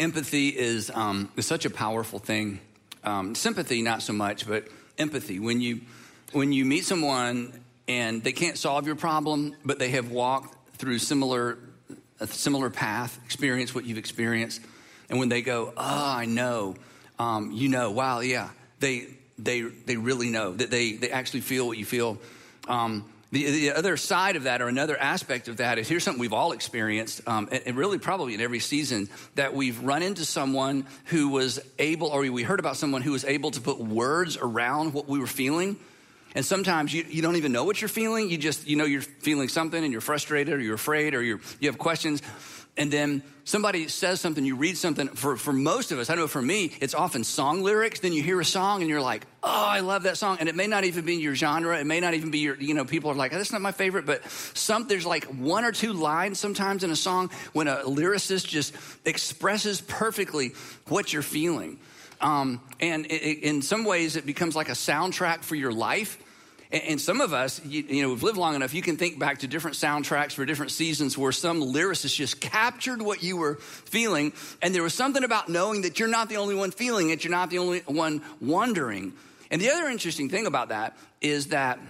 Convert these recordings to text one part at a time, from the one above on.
empathy is, um, is such a powerful thing. Um, sympathy, not so much, but empathy. When you, when you meet someone and they can't solve your problem, but they have walked through similar, a similar path, experienced what you've experienced, and when they go, oh, I know, um, you know, wow, yeah, they, they, they really know that they, they actually feel what you feel. Um, the, the, other side of that, or another aspect of that, is here's something we've all experienced, um, and, and, really probably in every season, that we've run into someone who was able, or we heard about someone who was able to put words around what we were feeling. And sometimes you, you don't even know what you're feeling. You just, you know, you're feeling something and you're frustrated or you're afraid or you're, you have questions and then somebody says something, you read something. For, for most of us, I know for me, it's often song lyrics. Then you hear a song and you're like, oh, I love that song. And it may not even be your genre. It may not even be your, you know, people are like, oh, that's not my favorite. But some, there's like one or two lines sometimes in a song when a lyricist just expresses perfectly what you're feeling. Um, and it, it, in some ways, it becomes like a soundtrack for your life. And some of us, you, know, we've lived long enough, you can think back to different soundtracks for different seasons where some lyricist just captured what you were feeling. And there was something about knowing that you're not the only one feeling it, you're not the only one wondering. And the other interesting thing about that is that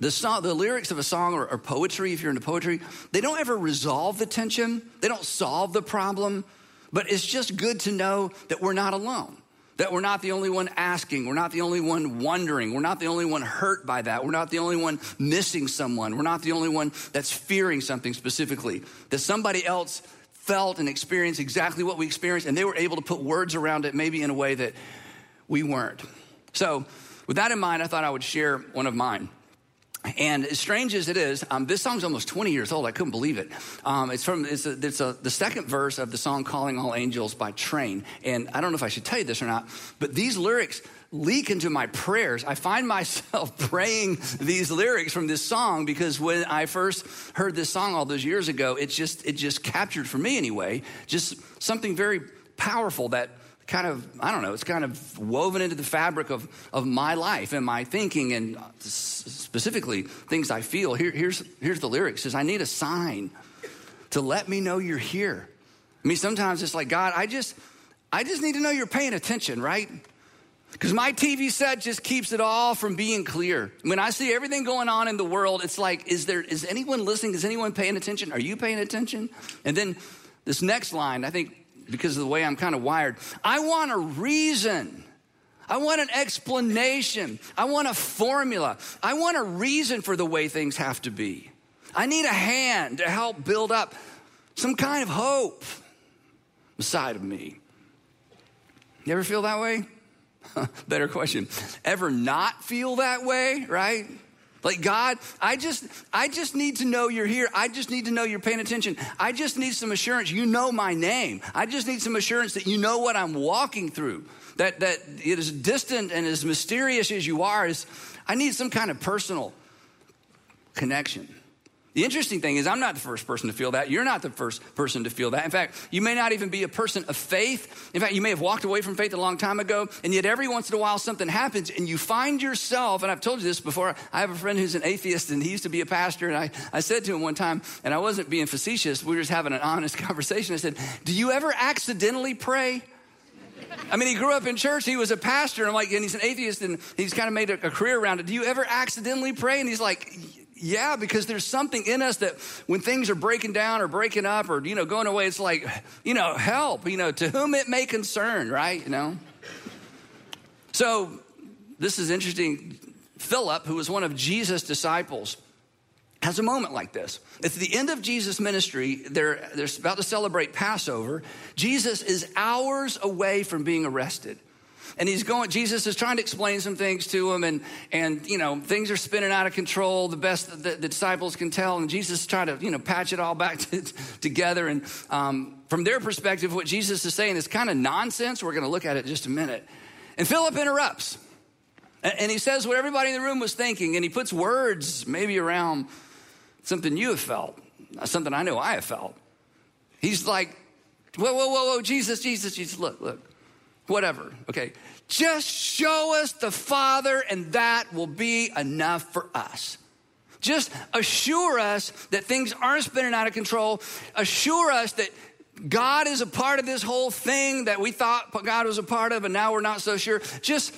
the, song, the lyrics of a song or, or poetry, if you're into poetry, they don't ever resolve the tension, they don't solve the problem, but it's just good to know that we're not alone that we're not the only one asking. We're not the only one wondering. We're not the only one hurt by that. We're not the only one missing someone. We're not the only one that's fearing something specifically. That somebody else felt and experienced exactly what we experienced, and they were able to put words around it maybe in a way that we weren't. So, with that in mind, I thought I would share one of mine. And as strange as it is, um, this song's almost 20 years old. I couldn't believe it. Um, it's from it's, a, it's a, the second verse of the song "Calling All Angels" by Train. And I don't know if I should tell you this or not, but these lyrics leak into my prayers. I find myself praying these lyrics from this song because when I first heard this song all those years ago, it just it just captured for me anyway, just something very powerful that kind of, I don't know, it's kind of woven into the fabric of, of my life and my thinking and specifically things I feel. Here, here's, here's the lyrics. Says, I need a sign to let me know you're here. I mean, sometimes it's like, God, I just, I just need to know you're paying attention, right? Because my TV set just keeps it all from being clear. When I see everything going on in the world, it's like, is there, is anyone listening? Is anyone paying attention? Are you paying attention? And then this next line, I think because of the way I'm kind of wired. I want a reason. I want an explanation. I want a formula. I want a reason for the way things have to be. I need a hand to help build up some kind of hope inside of me. You ever feel that way? Better question. Ever not feel that way, right? Like God, I just I just need to know you're here. I just need to know you're paying attention. I just need some assurance you know my name. I just need some assurance that you know what I'm walking through. That that it is distant and as mysterious as you are is I need some kind of personal connection. The interesting thing is, I'm not the first person to feel that. You're not the first person to feel that. In fact, you may not even be a person of faith. In fact, you may have walked away from faith a long time ago, and yet every once in a while something happens, and you find yourself, and I've told you this before. I have a friend who's an atheist, and he used to be a pastor, and I, I said to him one time, and I wasn't being facetious, we were just having an honest conversation. I said, Do you ever accidentally pray? I mean, he grew up in church. He was a pastor. And I'm like, and he's an atheist, and he's kind of made a, a, career around it. Do you ever accidentally pray? And he's like, yeah, because there's something in us that when things are breaking down or breaking up or, you know, going away, it's like, you know, help, you know, to whom it may concern, right? You know? So this is interesting. Philip, who was one of Jesus' disciples, has a moment like this. At the end of Jesus' ministry, they're, they're about to celebrate Passover. Jesus is hours away from being arrested and he's going jesus is trying to explain some things to him and and you know things are spinning out of control the best the, the disciples can tell. And jesus is trying to you know patch it all back to, together. And um, from their perspective what jesus is saying is kind of nonsense. We're going to look at it in just a minute. And philip interrupts. And, and he says what everybody in the room was thinking. And he puts words maybe around something you have felt something i know i have felt. He's like whoa whoa whoa whoa jesus jesus jesus look look whatever, okay? Just show us the Father, and that will be enough for us. Just assure us that things aren't spinning out of control. Assure us that God is a part of this whole thing that we thought God was a part of, and now we're not so sure. Just,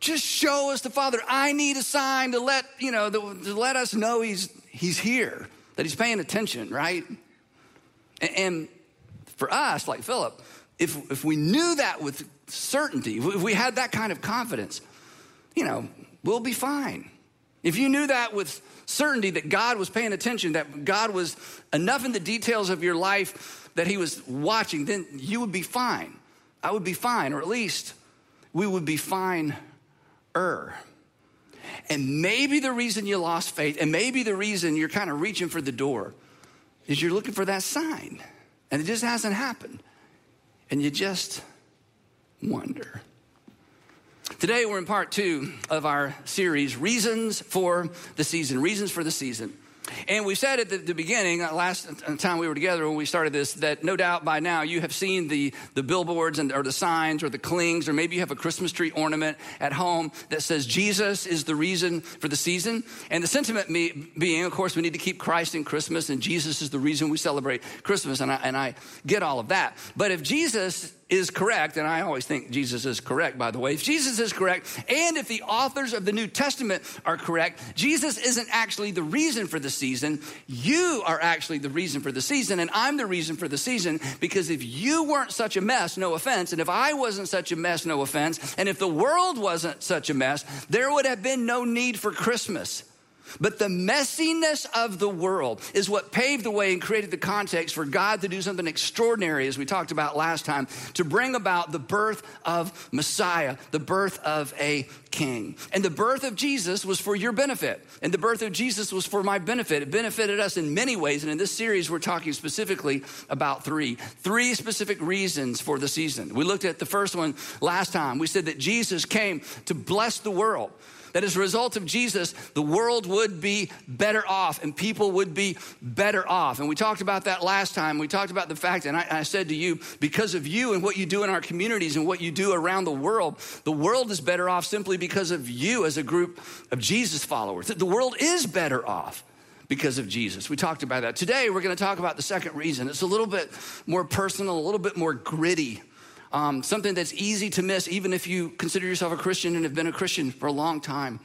just show us the Father. I need a sign to let you know to let us know He's He's here, that He's paying attention, right? And, and for us, like Philip, if if we knew that with certainty, if we had that kind of confidence, you know, we'll be fine. If you knew that with certainty that God was paying attention, that God was enough in the details of your life that He was watching, then you would be fine. I would be fine, or at least we would be fine er. And maybe the reason you lost faith, and maybe the reason you're kind of reaching for the door, is you're looking for that sign, and it just hasn't happened. And you just wonder. Today, we're in part two of our series, Reasons for the Season. Reasons for the Season. And we said at the, the, beginning, uh, last time we were together when we started this, that no doubt by now you have seen the, the billboards and, or the signs or the clings, or maybe you have a Christmas tree ornament at home that says Jesus is the reason for the season. And the sentiment being, of course, we need to keep Christ in Christmas, and Jesus is the reason we celebrate Christmas. And I, and I get all of that. But if Jesus is correct, and I always think Jesus is correct, by the way, if Jesus is correct, and if the authors of the New Testament are correct, Jesus isn't actually the reason for the season. You are actually the reason for the season, and I'm the reason for the season because if you weren't such a mess, no offense, and if I wasn't such a mess, no offense, and if the world wasn't such a mess, there would have been no need for Christmas. But the messiness of the world is what paved the way and created the context for God to do something extraordinary, as we talked about last time, to bring about the birth of Messiah, the birth of a king. And the birth of Jesus was for your benefit. And the birth of Jesus was for my benefit. It benefited us in many ways. And in this series, we're talking specifically about three. Three specific reasons for the season. We looked at the first one last time. We said that Jesus came to bless the world that as a result of Jesus, the world would be better off and people would be better off. And we talked about that last time. We talked about the fact, and I, I, said to you, because of you and what you do in our communities and what you do around the world, the world is better off simply because of you as a group of Jesus followers. The world is better off because of Jesus. We talked about that. Today, we're going to talk about the second reason. It's a little bit more personal, a little bit more gritty um, something that's easy to miss, even if you consider yourself a Christian and have been a Christian for a long time.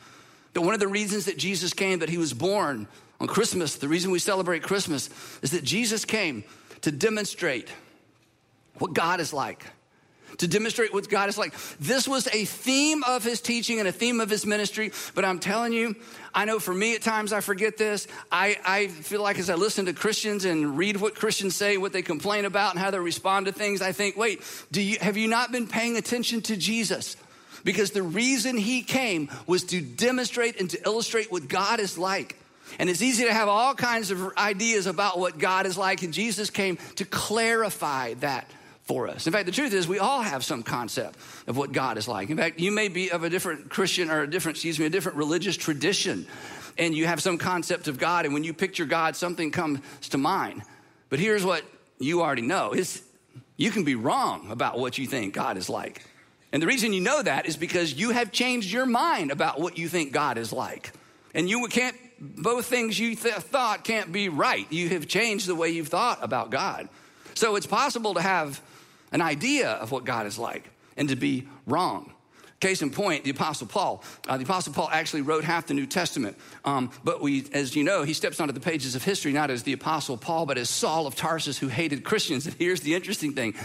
That one of the reasons that Jesus came, that he was born on Christmas, the reason we celebrate Christmas is that Jesus came to demonstrate what God is like to demonstrate what God is like. This was a theme of his teaching and a theme of his ministry, but I'm telling you, I know for me at times I forget this. I, I feel like as I listen to Christians and read what Christians say, what they complain about, and how they respond to things, I think, wait, do you, have you not been paying attention to Jesus? Because the reason he came was to demonstrate and to illustrate what God is like. And it's easy to have all kinds of ideas about what God is like, and Jesus came to clarify that for us. In fact, the truth is, we all have some concept of what God is like. In fact, you may be of a different Christian or a different, excuse me, a different religious tradition, and you have some concept of God, and when you picture God, something comes to mind. But here's what you already know is you can be wrong about what you think God is like. And the reason you know that is because you have changed your mind about what you think God is like. And you can't, both things you th- thought can't be right. You have changed the way you've thought about God. So it's possible to have an idea of what God is like and to be wrong. Case in point, the Apostle Paul. Uh, the Apostle Paul actually wrote half the New Testament. Um, but we, as you know, he steps onto the pages of history not as the Apostle Paul, but as Saul of Tarsus who hated Christians. And here's the interesting thing.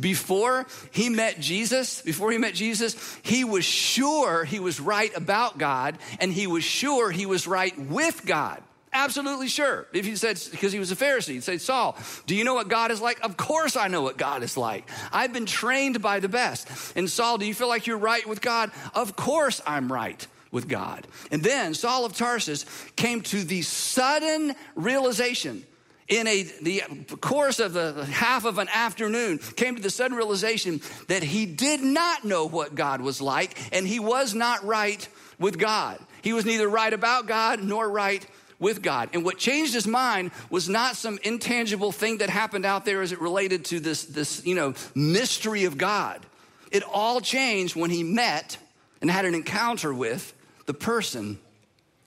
Before he met Jesus, before he met Jesus, he was sure he was right about God and he was sure he was right with God. Absolutely sure. If he said, because he was a Pharisee, he'd say, Saul, do you know what God is like? Of course I know what God is like. I've been trained by the best. And Saul, do you feel like you're right with God? Of course I'm right with God. And then Saul of Tarsus came to the sudden realization in a, the course of the half of an afternoon, came to the sudden realization that he did not know what God was like and he was not right with God. He was neither right about God nor right with God. And what changed his mind was not some intangible thing that happened out there as it related to this, this you know, mystery of God. It all changed when he met and had an encounter with the person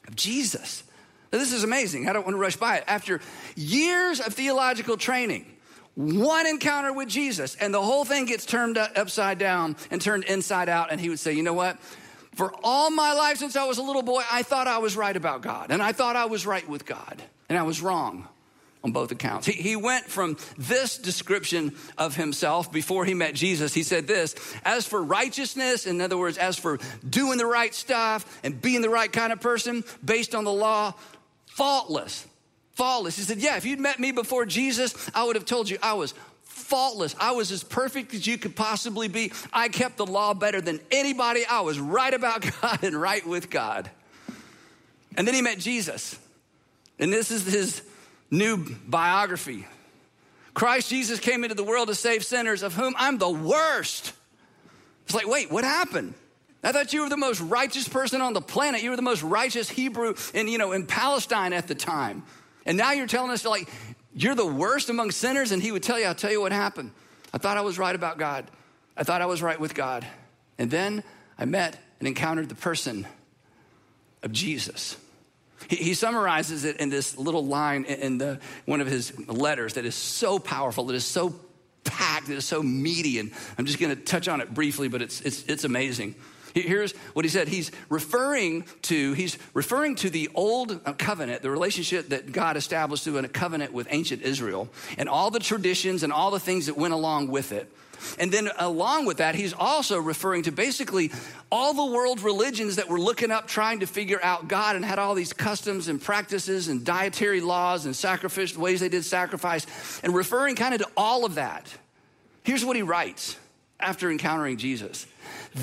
of Jesus. Now, this is amazing. I don't want to rush by it. After years of theological training, one encounter with Jesus, and the whole thing gets turned upside down and turned inside out. And he would say, You know what? For all my life since I was a little boy, I thought I was right about God, and I thought I was right with God, and I was wrong on both accounts. He, he went from this description of himself before he met Jesus. He said this As for righteousness, in other words, as for doing the right stuff and being the right kind of person based on the law, faultless. Faultless. He said, Yeah, if you'd met me before Jesus, I would have told you I was faultless. I was as perfect as you could possibly be. I kept the law better than anybody. I was right about God and right with God. And then he met Jesus. And this is his new biography. Christ Jesus came into the world to save sinners, of whom I'm the worst. It's like, wait, what happened? I thought you were the most righteous person on the planet. You were the most righteous Hebrew in, you know, in Palestine at the time. And now you're telling us like you're the worst among sinners, and he would tell you, I'll tell you what happened. I thought I was right about God. I thought I was right with God. And then I met and encountered the person of Jesus. He, he summarizes it in this little line in the, one of his letters that is so powerful, that is so packed, that is so meaty. And I'm just going to touch on it briefly, but it's, it's, it's amazing. Here's what he said. He's referring to he's referring to the old covenant, the relationship that God established through a covenant with ancient Israel, and all the traditions and all the things that went along with it. And then along with that, he's also referring to basically all the world religions that were looking up trying to figure out God and had all these customs and practices and dietary laws and sacrificial ways they did sacrifice and referring kind of to all of that. Here's what he writes after encountering Jesus.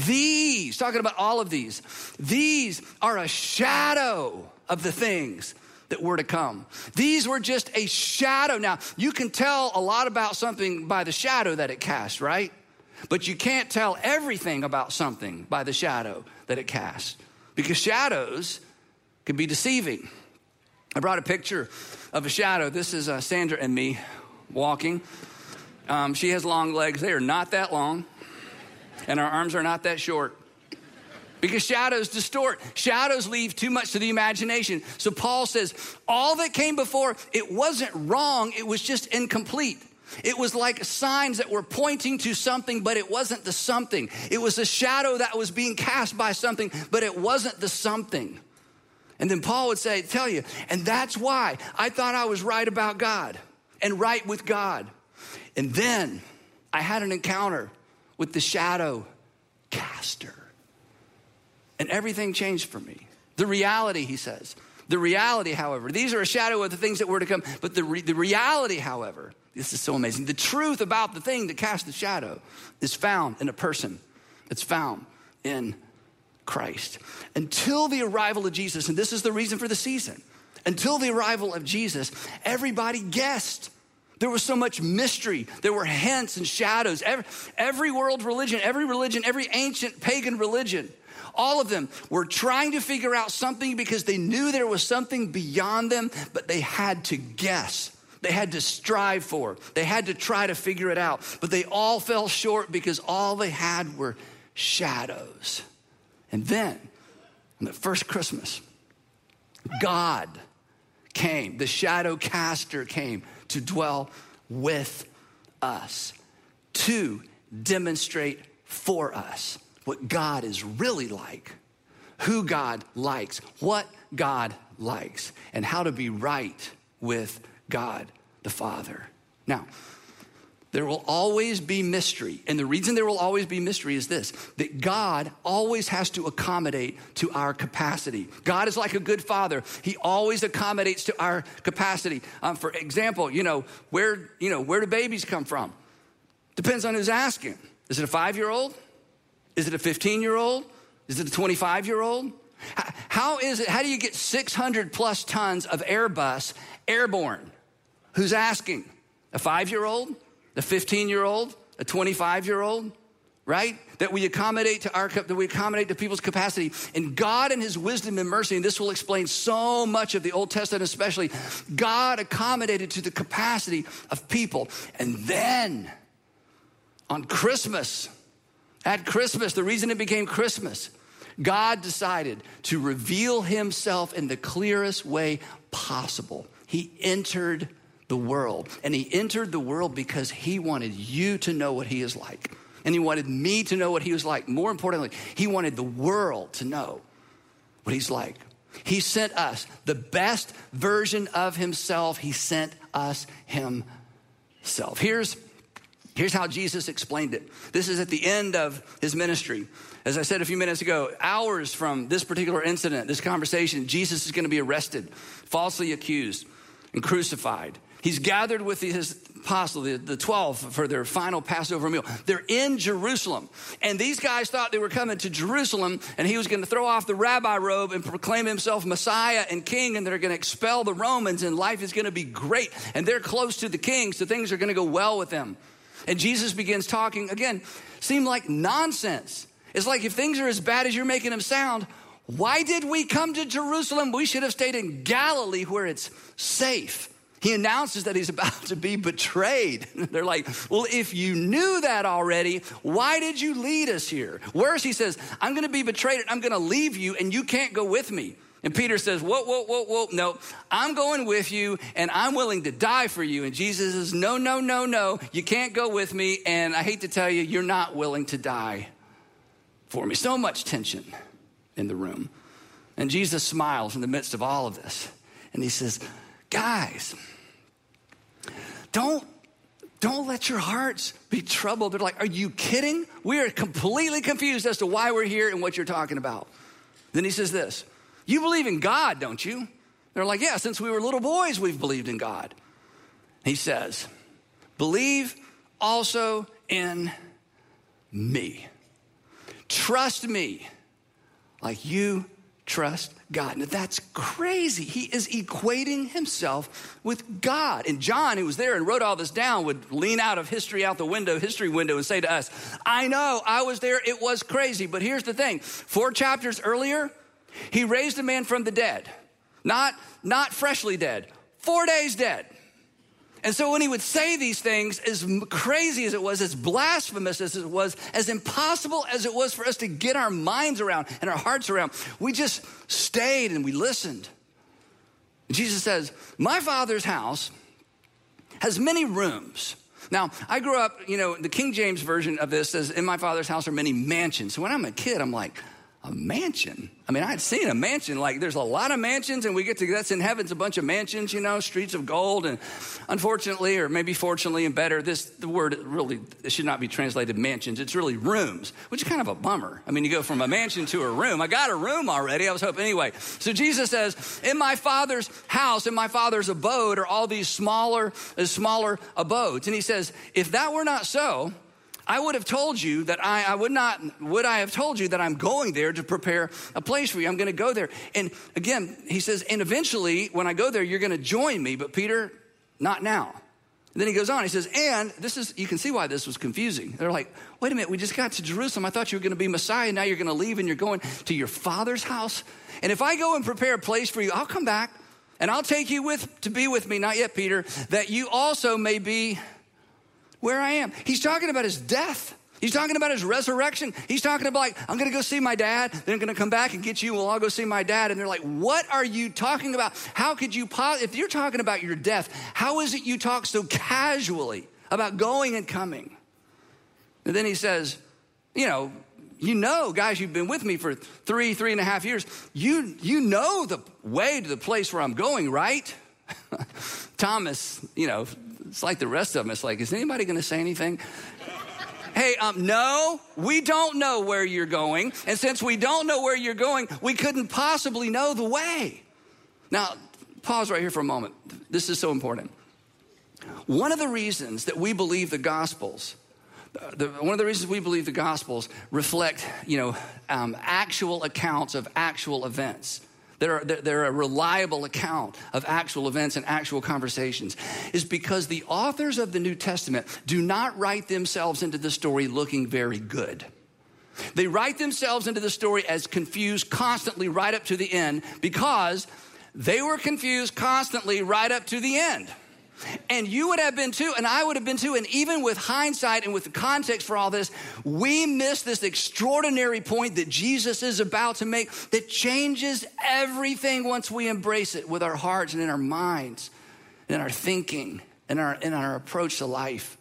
These, talking about all of these, these are a shadow of the things that were to come. These were just a shadow. Now, you can tell a lot about something by the shadow that it casts, right? But you can't tell everything about something by the shadow that it casts because shadows can be deceiving. I brought a picture of a shadow. This is uh, Sandra and me walking. Um, she has long legs, they are not that long, and our arms are not that short because shadows distort. Shadows leave too much to the imagination. So Paul says, all that came before, it wasn't wrong, it was just incomplete. It was like signs that were pointing to something, but it wasn't the something. It was a shadow that was being cast by something, but it wasn't the something. And then Paul would say, Tell you, and that's why I thought I was right about God and right with God. And then I had an encounter with the shadow caster. And everything changed for me. The reality, he says. The reality, however, these are a shadow of the things that were to come, but the, re- the reality, however, this is so amazing. The truth about the thing that cast the shadow is found in a person, it's found in Christ. Until the arrival of Jesus, and this is the reason for the season, until the arrival of Jesus, everybody guessed. There was so much mystery. There were hints and shadows. Every, every world religion, every religion, every ancient pagan religion all of them were trying to figure out something because they knew there was something beyond them, but they had to guess. They had to strive for. They had to try to figure it out. But they all fell short because all they had were shadows. And then, on the first Christmas, God came, the shadow caster came to dwell with us, to demonstrate for us what God is really like, who God likes, what God likes, and how to be right with God the Father. Now, there will always be mystery. And the reason there will always be mystery is this that God always has to accommodate to our capacity. God is like a good father, He always accommodates to our capacity. Um, for example, you know, where, you know, where do babies come from? Depends on who's asking. Is it a five year old? Is it a 15 year old? Is it a 25 year old? How is it? How do you get 600 plus tons of Airbus airborne? Who's asking? A five year old? A 15 year old? A 25 year old? Right? That we accommodate to our that we accommodate to people's capacity. And God and his wisdom and mercy, and this will explain so much of the Old Testament, especially, God accommodated to the capacity of people. And then on Christmas, at Christmas, the reason it became Christmas, God decided to reveal himself in the clearest way possible. He entered the world. And he entered the world because he wanted you to know what he is like. And he wanted me to know what he was like. More importantly, he wanted the world to know what he's like. He sent us the best version of himself. He sent us himself. Here's, here's how Jesus explained it. This is at the end of his ministry. As I said a few minutes ago, hours from this particular incident, this conversation, Jesus is going to be arrested, falsely accused, and crucified. He's gathered with his apostle, the, the 12, for their final Passover meal. They're in Jerusalem. And these guys thought they were coming to Jerusalem and he was going to throw off the rabbi robe and proclaim himself Messiah and king and they're going to expel the Romans and life is going to be great. And they're close to the king, so things are going to go well with them. And Jesus begins talking, again, seemed like nonsense. It's like if things are as bad as you're making them sound, why did we come to Jerusalem? We should have stayed in Galilee where it's safe. He announces that he's about to be betrayed. They're like, Well, if you knew that already, why did you lead us here? Worse, he says, I'm going to be betrayed and I'm going to leave you and you can't go with me. And Peter says, Whoa, whoa, whoa, whoa, no, I'm going with you and I'm willing to die for you. And Jesus says, No, no, no, no, you can't go with me. And I hate to tell you, you're not willing to die for me. So much tension in the room. And Jesus smiles in the midst of all of this. And he says, Guys, don't don't let your hearts be troubled. They're like, Are you kidding? We are completely confused as to why we're here and what you're talking about. Then he says this You believe in God, don't you? They're like, Yeah, since we were little boys, we've believed in God. He says, Believe also in me. Trust me like you trust God. Now that's crazy. He is equating himself with God. And John, who was there and wrote all this down, would lean out of history out the window, history window, and say to us, I know, I was there, it was crazy. But here's the thing four chapters earlier, he raised a man from the dead, not, not freshly dead, four days dead. And so when he would say these things, as crazy as it was, as blasphemous as it was, as impossible as it was for us to get our minds around and our hearts around, we just stayed and we listened. Jesus says, My father's house has many rooms. Now, I grew up, you know, the King James version of this says, In my father's house are many mansions. So when I'm a kid, I'm like, a mansion. I mean, I'd seen a mansion. Like, there's a lot of mansions, and we get to that's in heaven's a bunch of mansions, you know, streets of gold. And unfortunately, or maybe fortunately and better, this the word really should not be translated mansions. It's really rooms, which is kind of a bummer. I mean, you go from a mansion to a room. I got a room already. I was hoping anyway. So Jesus says, "In my Father's house, in my Father's abode, are all these smaller, uh, smaller abodes." And he says, "If that were not so." I would have told you that I, I would not, would I have told you that I'm going there to prepare a place for you? I'm going to go there. And again, he says, and eventually when I go there, you're going to join me. But Peter, not now. And then he goes on, he says, and this is, you can see why this was confusing. They're like, wait a minute, we just got to Jerusalem. I thought you were going to be Messiah. Now you're going to leave and you're going to your father's house. And if I go and prepare a place for you, I'll come back and I'll take you with to be with me, not yet, Peter, that you also may be where I am. He's talking about his death. He's talking about his resurrection. He's talking about like, I'm gonna go see my dad, then I'm gonna come back and get you, we'll all go see my dad. And they're like, what are you talking about? How could you, if you're talking about your death, how is it you talk so casually about going and coming? And then he says, you know, you know, guys, you've been with me for three, three and a half years. You, you know the way to the place where I'm going, right? Thomas, you know, it's like the rest of them. It's like, is anybody going to say anything? hey, um, no, we don't know where you're going. And since we don't know where you're going, we couldn't possibly know the way. Now, pause right here for a moment. This is so important. One of the reasons that we believe the Gospels, the, one of the reasons we believe the Gospels reflect, you know, um, actual accounts of actual events they're, they're a reliable account of actual events and actual conversations, is because the authors of the New Testament do not write themselves into the story looking very good. They write themselves into the story as confused constantly right up to the end because they were confused constantly right up to the end. And you would have been too, and I would have been too. And even with hindsight and with the context for all this, we miss this extraordinary point that Jesus is about to make that changes everything once we embrace it with our hearts and in our minds. in our thinking, and our, in our approach to life.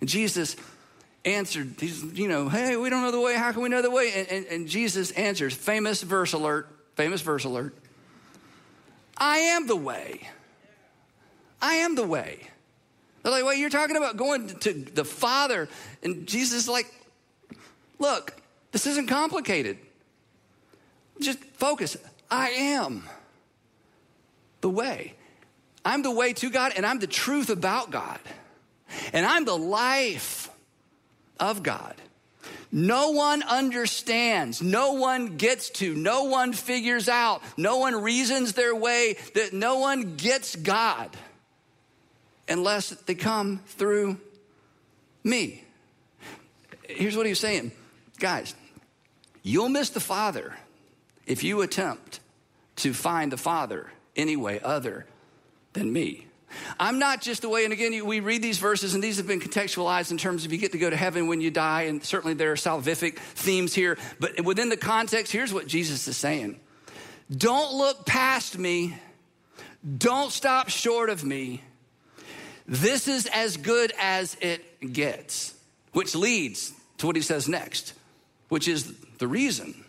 And Jesus answered, you know, hey, we don't know the way. How can we know the way? And, and, and Jesus answers, famous verse alert, famous verse alert. I am the way. I am the way. They're like, well, you're talking about going to the Father. And Jesus is like, look, this isn't complicated. Just focus. I am the way. I'm the way to God, and I'm the truth about God. And I'm the life of God. No one understands, no one gets to, no one figures out, no one reasons their way, that no one gets God unless they come through me. Here's what he's saying guys, you'll miss the Father if you attempt to find the Father any way other than me. I'm not just the way, and again, we read these verses, and these have been contextualized in terms of you get to go to heaven when you die, and certainly there are salvific themes here. But within the context, here's what Jesus is saying Don't look past me, don't stop short of me. This is as good as it gets, which leads to what he says next, which is the reason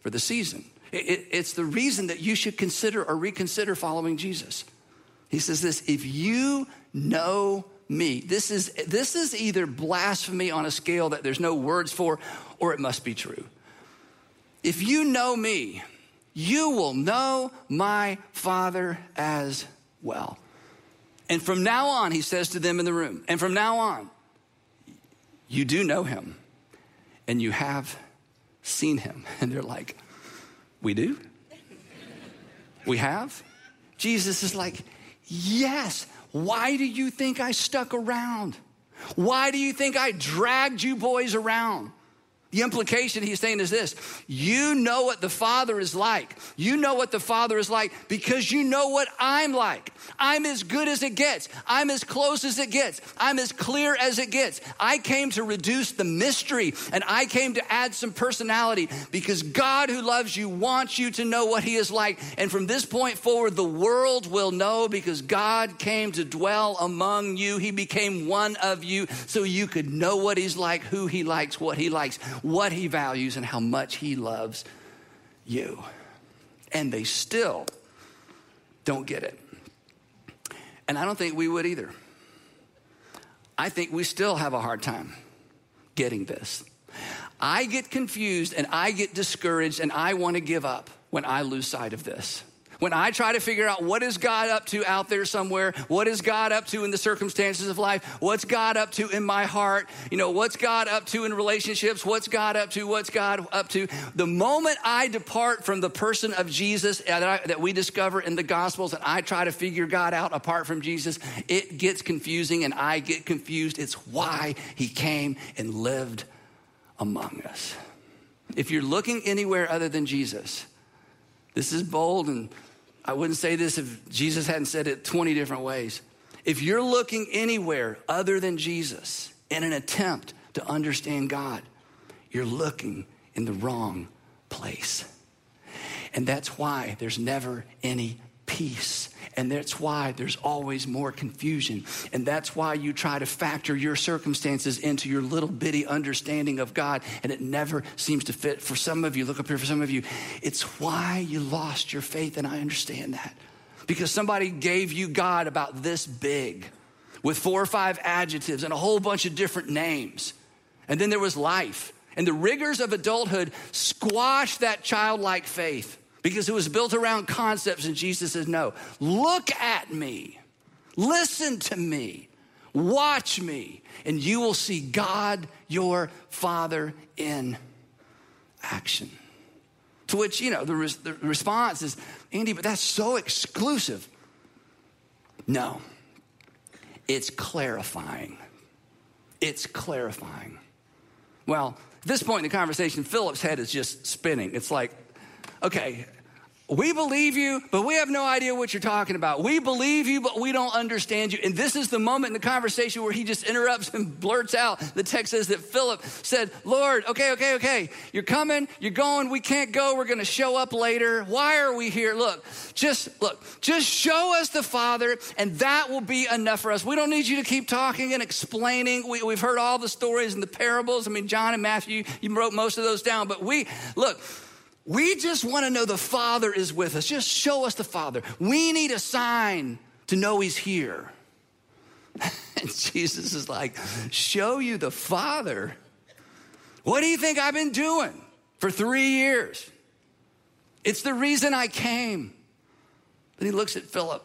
for the season. it's the reason that you should consider or reconsider following Jesus. He says this if you know me, this is, this is either blasphemy on a scale that there's no words for, or it must be true. If you know me, you will know my Father as well. And from now on, he says to them in the room, and from now on, you do know him and you have seen him. And they're like, We do? We have? Jesus is like, Yes. Why do you think I stuck around? Why do you think I dragged you boys around? The implication he's saying is this you know what the Father is like. You know what the Father is like because you know what I'm like. I'm as good as it gets. I'm as close as it gets. I'm as clear as it gets. I came to reduce the mystery and I came to add some personality because God, who loves you, wants you to know what He is like. And from this point forward, the world will know because God came to dwell among you. He became one of you so you could know what He's like, who He likes, what He likes what he values and how much he loves you. And they still don't get it. And I don't think we would either. I think we still have a hard time getting this. I get confused and I get discouraged and I want to give up when I lose sight of this. When I try to figure out what is God up to out there somewhere, what is God up to in the circumstances of life, what's God up to in my heart, you know, what's God up to in relationships, what's God up to, what's God up to. The moment I depart from the person of Jesus that, I, that we discover in the Gospels and I try to figure God out apart from Jesus, it gets confusing and I get confused. It's why he came and lived among us. If you're looking anywhere other than Jesus, this is bold and I wouldn't say this if Jesus hadn't said it 20 different ways. If you're looking anywhere other than Jesus in an attempt to understand God, you're looking in the wrong place. And that's why there's never any peace. And that's why there's always more confusion. And that's why you try to factor your circumstances into your little bitty understanding of God, and it never seems to fit. For some of you, look up here for some of you, it's why you lost your faith, and I understand that. Because somebody gave you God about this big with four or five adjectives and a whole bunch of different names. And then there was life. And the rigors of adulthood squashed that childlike faith because it was built around concepts. And Jesus says, No, look at me, listen to me, watch me, and you will see God, your Father, in action. To which, you know, the, res- the response is, Andy, but that's so exclusive. No, it's clarifying. It's clarifying. Well, at this point in the conversation, Philip's head is just spinning. It's like, okay, we believe you, but we have no idea what you're talking about. We believe you, but we don't understand you. And this is the moment in the conversation where he just interrupts and blurts out. The text says that Philip said, Lord, okay, okay, okay, you're coming, you're going, we can't go, we're gonna show up later. Why are we here? Look, just look, just show us the Father, and that will be enough for us. We don't need you to keep talking and explaining. We, we've heard all the stories and the parables. I mean, John and Matthew, you wrote most of those down, but we, look, we just want to know the Father is with us. Just show us the Father. We need a sign to know He's here. And Jesus is like, Show you the Father? What do you think I've been doing for three years? It's the reason I came. Then he looks at Philip.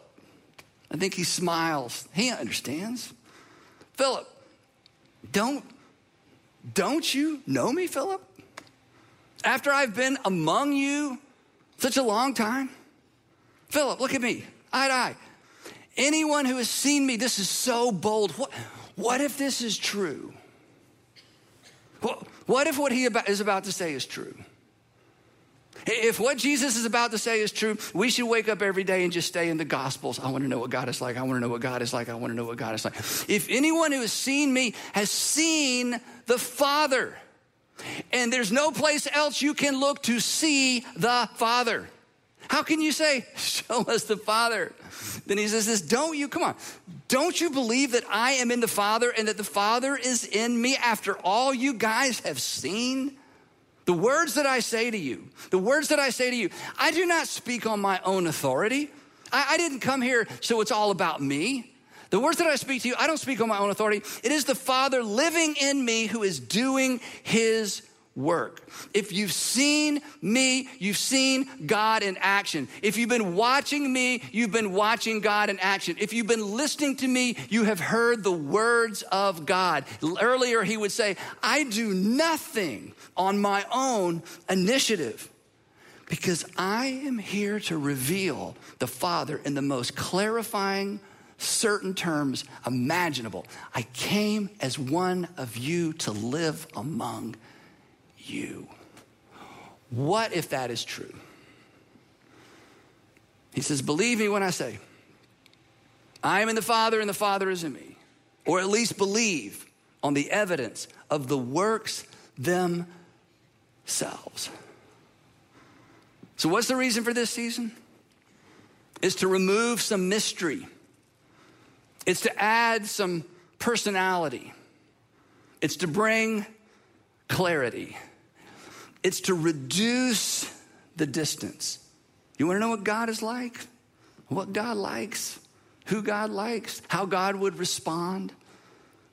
I think he smiles. He understands. Philip, don't, don't you know me, Philip? After I've been among you such a long time? Philip, look at me, eye to eye. Anyone who has seen me, this is so bold. What, what if this is true? What, what if what he is about to say is true? If what Jesus is about to say is true, we should wake up every day and just stay in the Gospels. I want to know what God is like. I want to know what God is like. I want to know what God is like. If anyone who has seen me has seen the Father, and there's no place else you can look to see the Father. How can you say, Show us the Father? Then he says this, Don't you, come on, don't you believe that I am in the Father and that the Father is in me after all you guys have seen? The words that I say to you, the words that I say to you, I do not speak on my own authority. I, I didn't come here so it's all about me. The words that I speak to you, I don't speak on my own authority. It is the Father living in me who is doing his work. If you've seen me, you've seen God in action. If you've been watching me, you've been watching God in action. If you've been listening to me, you have heard the words of God. Earlier, he would say, I do nothing on my own initiative because I am here to reveal the Father in the most clarifying certain terms imaginable. I came as one of you to live among you. What if that is true? He says, Believe me when I say, I am in the Father and the Father is in me. Or at least believe on the evidence of the works themselves. So, what's the reason for this season? Is to remove some mystery it's to add some personality, it's to bring clarity, it's to reduce the distance. You wanna know what God is like? What God likes? Who God likes? How God would respond?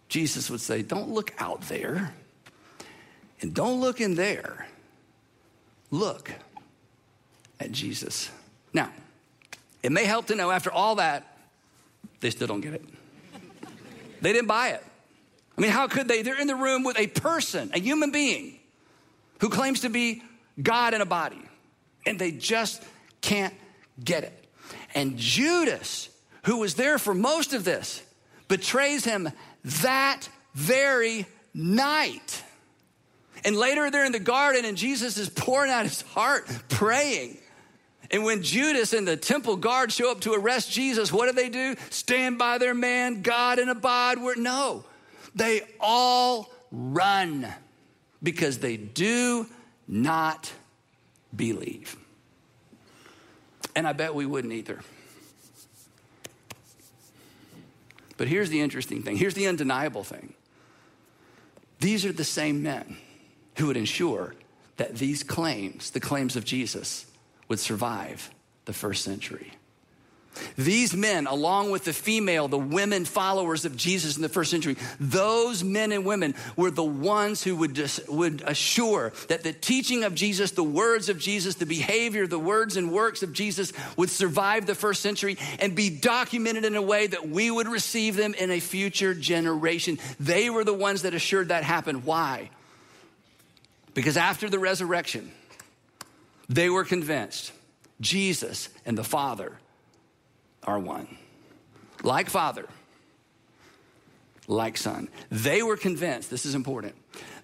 Jesus would say, Don't look out there and don't look in there. Look at Jesus. Now, it may help to know after all that, they still don't get it. They didn't buy it. I mean, how could they? They're in the room with a person, a human being, who claims to be God in a body, and they just can't get it. And Judas, who was there for most of this, betrays him that very night. And later they're in the garden, and Jesus is pouring out his heart, praying. And when Judas and the temple guard show up to arrest Jesus, what do they do? Stand by their man, God, and abide where? No, they all run because they do not believe. And I bet we wouldn't either. But here's the interesting thing here's the undeniable thing. These are the same men who would ensure that these claims, the claims of Jesus, would survive the first century. These men, along with the female, the women followers of Jesus in the first century, those men and women were the ones who would, dis, would assure that the teaching of Jesus, the words of Jesus, the behavior, the words and works of Jesus would survive the first century and be documented in a way that we would receive them in a future generation. They were the ones that assured that happened. Why? Because after the resurrection, they were convinced Jesus and the Father are one. Like Father, like son. They were convinced, this is important,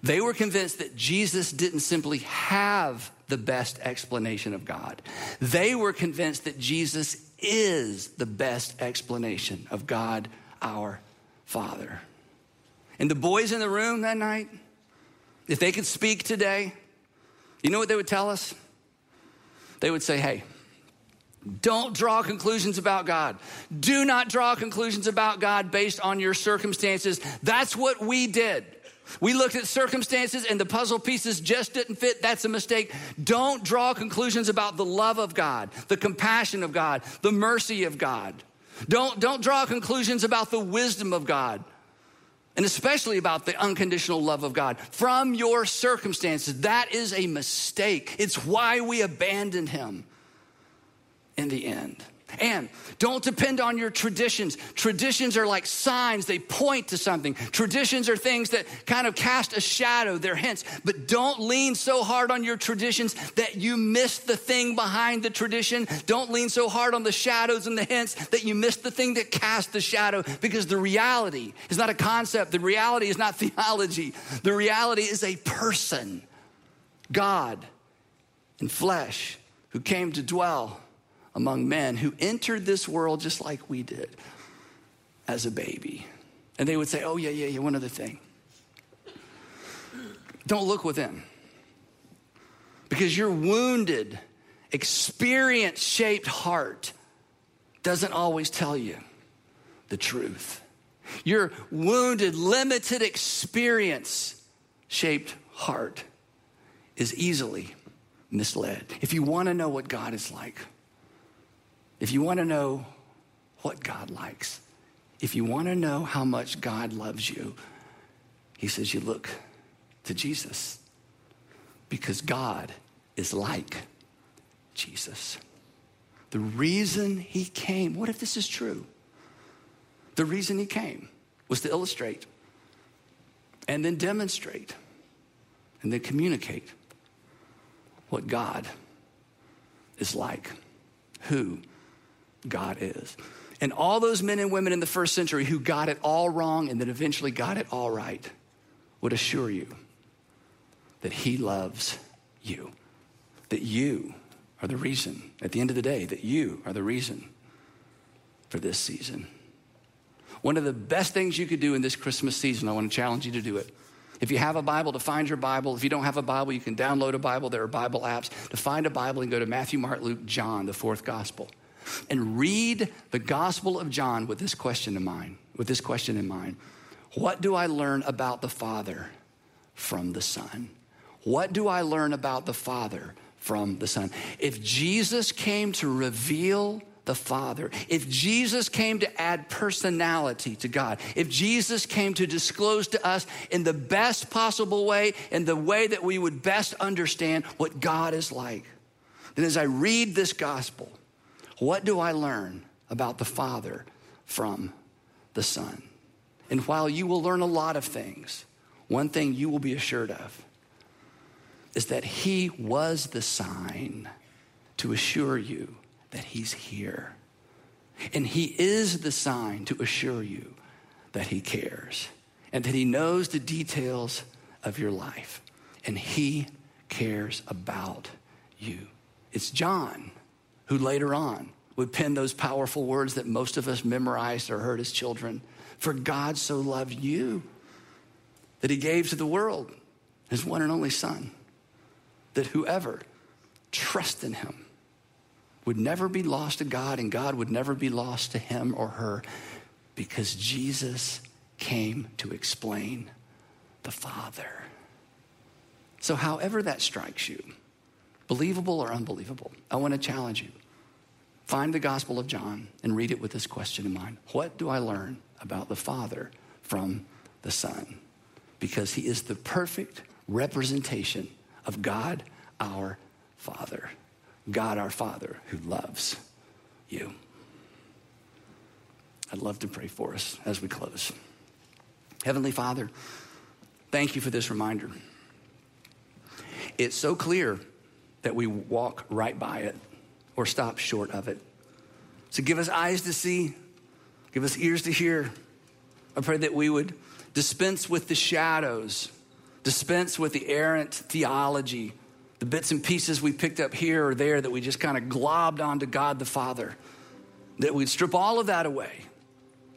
they were convinced that Jesus didn't simply have the best explanation of God. They were convinced that Jesus is the best explanation of God our Father. And the boys in the room that night, if they could speak today, you know what they would tell us? They would say, hey, don't draw conclusions about God. Do not draw conclusions about God based on your circumstances. That's what we did. We looked at circumstances and the puzzle pieces just didn't fit. That's a mistake. Don't draw conclusions about the love of God, the compassion of God, the mercy of God. Don't, don't draw conclusions about the wisdom of God, and especially about the unconditional love of God from your circumstances. That is a mistake. It's why we abandoned Him in the end. And don't depend on your traditions. Traditions are like signs, they point to something. Traditions are things that kind of cast a shadow, they're hints. But don't lean so hard on your traditions that you miss the thing behind the tradition. Don't lean so hard on the shadows and the hints that you miss the thing that casts the shadow because the reality is not a concept, the reality is not theology. The reality is a person, God in flesh, who came to dwell among men who entered this world just like we did as a baby. And they would say, Oh, yeah, yeah, yeah, one other thing. Don't look within. Because your wounded, experience shaped heart doesn't always tell you the truth. Your wounded, limited experience shaped heart is easily misled. If you want to know what God is like, if you want to know what God likes, if you want to know how much God loves you, he says you look to Jesus because God is like Jesus. The reason he came, what if this is true? The reason he came was to illustrate and then demonstrate and then communicate what God is like, who God is. And all those men and women in the first century who got it all wrong and then eventually got it all right would assure you that He loves you, that you are the reason, at the end of the day, that you are the reason for this season. One of the best things you could do in this Christmas season, I want to challenge you to do it. If you have a Bible, to find your Bible. If you don't have a Bible, you can download a Bible. There are Bible apps. To find a Bible and go to Matthew, Mark, Luke, John, the fourth gospel and read the Gospel of John with this question in mind, with this question in mind. What do I learn about the Father from the Son? What do I learn about the Father from the Son? If Jesus came to reveal the Father, if Jesus came to add personality to God, if Jesus came to disclose to us in the best possible way, in the way that we would best understand what God is like, then as I read this gospel, what do I learn about the Father from the Son? And while you will learn a lot of things, one thing you will be assured of is that He was the sign to assure you that He's here. And He is the sign to assure you that He cares and that He knows the details of your life. And He cares about you. It's John who later on would pen those powerful words that most of us memorized or heard as children. For God so loved you that he gave to the world his one and only Son, that whoever trusts in him would never be lost to God and God would never be lost to him or her because Jesus came to explain the Father. So, however that strikes you, believable or unbelievable, I want to challenge you. Find the Gospel of John and read it with this question in mind What do I learn about the Father from the Son? Because he is the perfect representation of God our Father. God our Father who loves you. I'd love to pray for us as we close. Heavenly Father, thank you for this reminder. It's so clear that we walk right by it or stop short of it. So give us eyes to see, give us ears to hear, I pray that we would dispense with the shadows, dispense with the errant theology, the bits and pieces we picked up here or there that we just kind of globbed onto God the Father, that we'd strip all of that away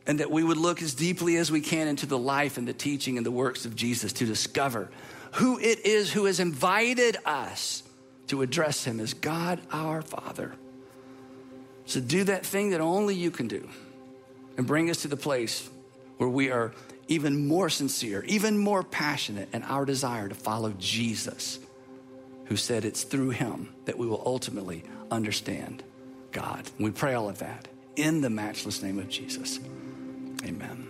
and that we would look as deeply as we can into the life and the teaching and the works of Jesus to discover who it is who has invited us to address him as God our Father. So do that thing that only you can do and bring us to the place where we are even more sincere, even more passionate in our desire to follow Jesus, who said it's through him that we will ultimately understand God. we pray all of that in the matchless name of Jesus. Amen.